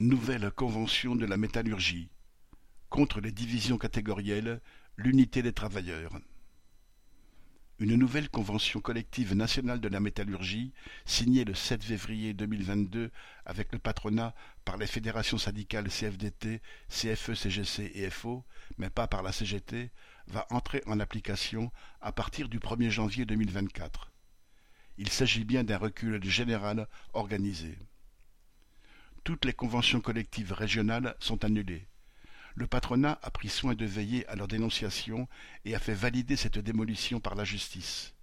Nouvelle convention de la métallurgie. Contre les divisions catégorielles, l'unité des travailleurs. Une nouvelle convention collective nationale de la métallurgie, signée le 7 février 2022 avec le patronat par les fédérations syndicales CFDT, CFE, CGC et FO, mais pas par la CGT, va entrer en application à partir du 1er janvier 2024. Il s'agit bien d'un recul général organisé toutes les conventions collectives régionales sont annulées. Le patronat a pris soin de veiller à leur dénonciation et a fait valider cette démolition par la justice.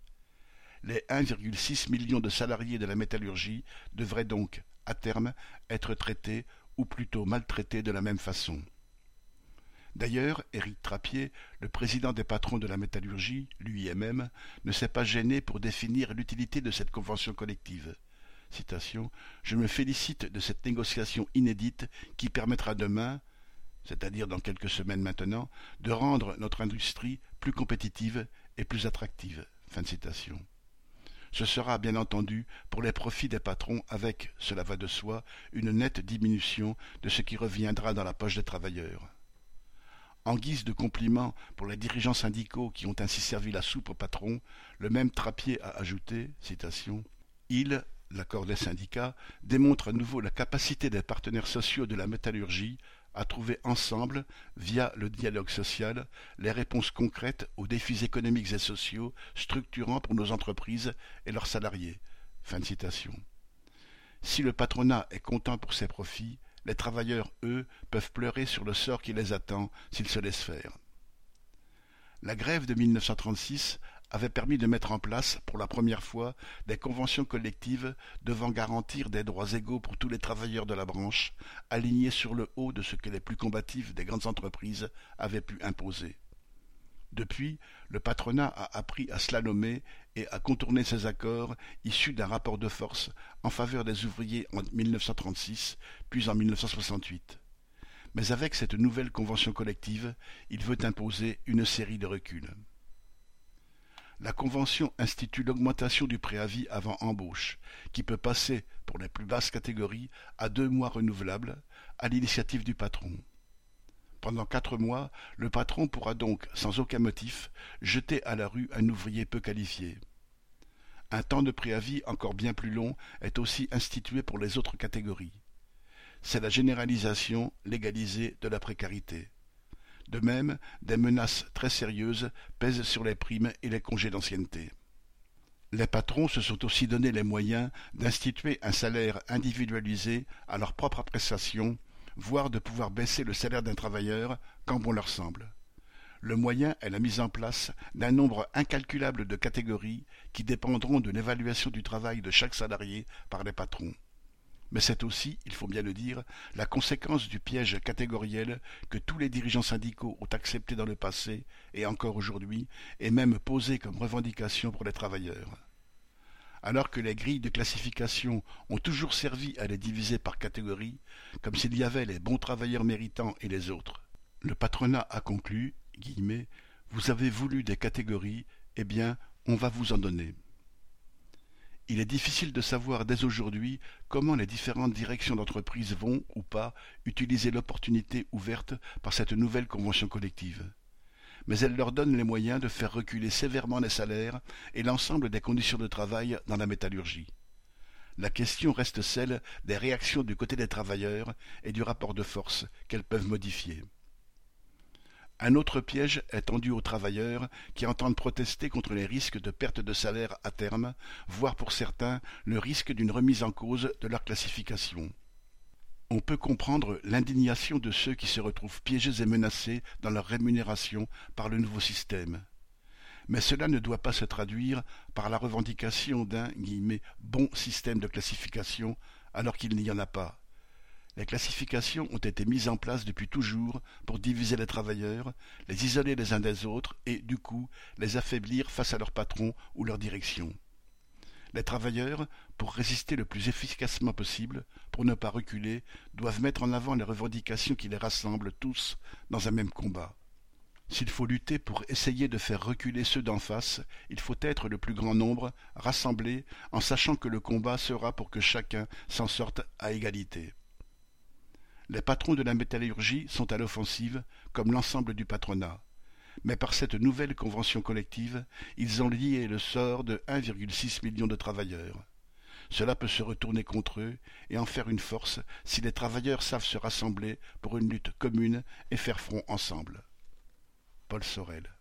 Les 1,6 million de salariés de la métallurgie devraient donc, à terme, être traités, ou plutôt maltraités de la même façon. D'ailleurs, Éric Trappier, le président des patrons de la métallurgie, lui-même, ne s'est pas gêné pour définir l'utilité de cette convention collective. Je me félicite de cette négociation inédite qui permettra demain, c'est-à-dire dans quelques semaines maintenant, de rendre notre industrie plus compétitive et plus attractive. Ce sera bien entendu pour les profits des patrons avec, cela va de soi, une nette diminution de ce qui reviendra dans la poche des travailleurs. En guise de compliment pour les dirigeants syndicaux qui ont ainsi servi la soupe aux patrons, le même Trappier a ajouté, citation, Il, l'accord des syndicats, démontre à nouveau la capacité des partenaires sociaux de la métallurgie à trouver ensemble, via le dialogue social, les réponses concrètes aux défis économiques et sociaux structurants pour nos entreprises et leurs salariés. Si le patronat est content pour ses profits, les travailleurs, eux, peuvent pleurer sur le sort qui les attend s'ils se laissent faire. La grève de 1936 avait permis de mettre en place, pour la première fois, des conventions collectives devant garantir des droits égaux pour tous les travailleurs de la branche, alignés sur le haut de ce que les plus combatifs des grandes entreprises avaient pu imposer. Depuis, le patronat a appris à slalomer et à contourner ces accords issus d'un rapport de force en faveur des ouvriers en 1936, puis en 1968. Mais avec cette nouvelle convention collective, il veut imposer une série de reculs. La Convention institue l'augmentation du préavis avant embauche, qui peut passer, pour les plus basses catégories, à deux mois renouvelables, à l'initiative du patron. Pendant quatre mois, le patron pourra donc, sans aucun motif, jeter à la rue un ouvrier peu qualifié. Un temps de préavis encore bien plus long est aussi institué pour les autres catégories. C'est la généralisation légalisée de la précarité. De même, des menaces très sérieuses pèsent sur les primes et les congés d'ancienneté. Les patrons se sont aussi donné les moyens d'instituer un salaire individualisé à leur propre appréciation, voire de pouvoir baisser le salaire d'un travailleur quand bon leur semble. Le moyen est la mise en place d'un nombre incalculable de catégories qui dépendront de l'évaluation du travail de chaque salarié par les patrons mais c'est aussi, il faut bien le dire, la conséquence du piège catégoriel que tous les dirigeants syndicaux ont accepté dans le passé, et encore aujourd'hui, et même posé comme revendication pour les travailleurs. Alors que les grilles de classification ont toujours servi à les diviser par catégories, comme s'il y avait les bons travailleurs méritants et les autres, le patronat a conclu, guillemets, vous avez voulu des catégories, eh bien, on va vous en donner. Il est difficile de savoir dès aujourd'hui comment les différentes directions d'entreprise vont, ou pas, utiliser l'opportunité ouverte par cette nouvelle convention collective. Mais elle leur donne les moyens de faire reculer sévèrement les salaires et l'ensemble des conditions de travail dans la métallurgie. La question reste celle des réactions du côté des travailleurs et du rapport de force qu'elles peuvent modifier. Un autre piège est tendu aux travailleurs qui entendent protester contre les risques de perte de salaire à terme, voire pour certains le risque d'une remise en cause de leur classification. On peut comprendre l'indignation de ceux qui se retrouvent piégés et menacés dans leur rémunération par le nouveau système. Mais cela ne doit pas se traduire par la revendication d'un bon système de classification alors qu'il n'y en a pas les classifications ont été mises en place depuis toujours pour diviser les travailleurs, les isoler les uns des autres et, du coup, les affaiblir face à leurs patrons ou leur direction. Les travailleurs, pour résister le plus efficacement possible, pour ne pas reculer, doivent mettre en avant les revendications qui les rassemblent tous dans un même combat. S'il faut lutter pour essayer de faire reculer ceux d'en face, il faut être le plus grand nombre, rassemblés, en sachant que le combat sera pour que chacun s'en sorte à égalité. Les patrons de la métallurgie sont à l'offensive, comme l'ensemble du patronat. Mais par cette nouvelle convention collective, ils ont lié le sort de 1,6 million de travailleurs. Cela peut se retourner contre eux et en faire une force si les travailleurs savent se rassembler pour une lutte commune et faire front ensemble. Paul Sorel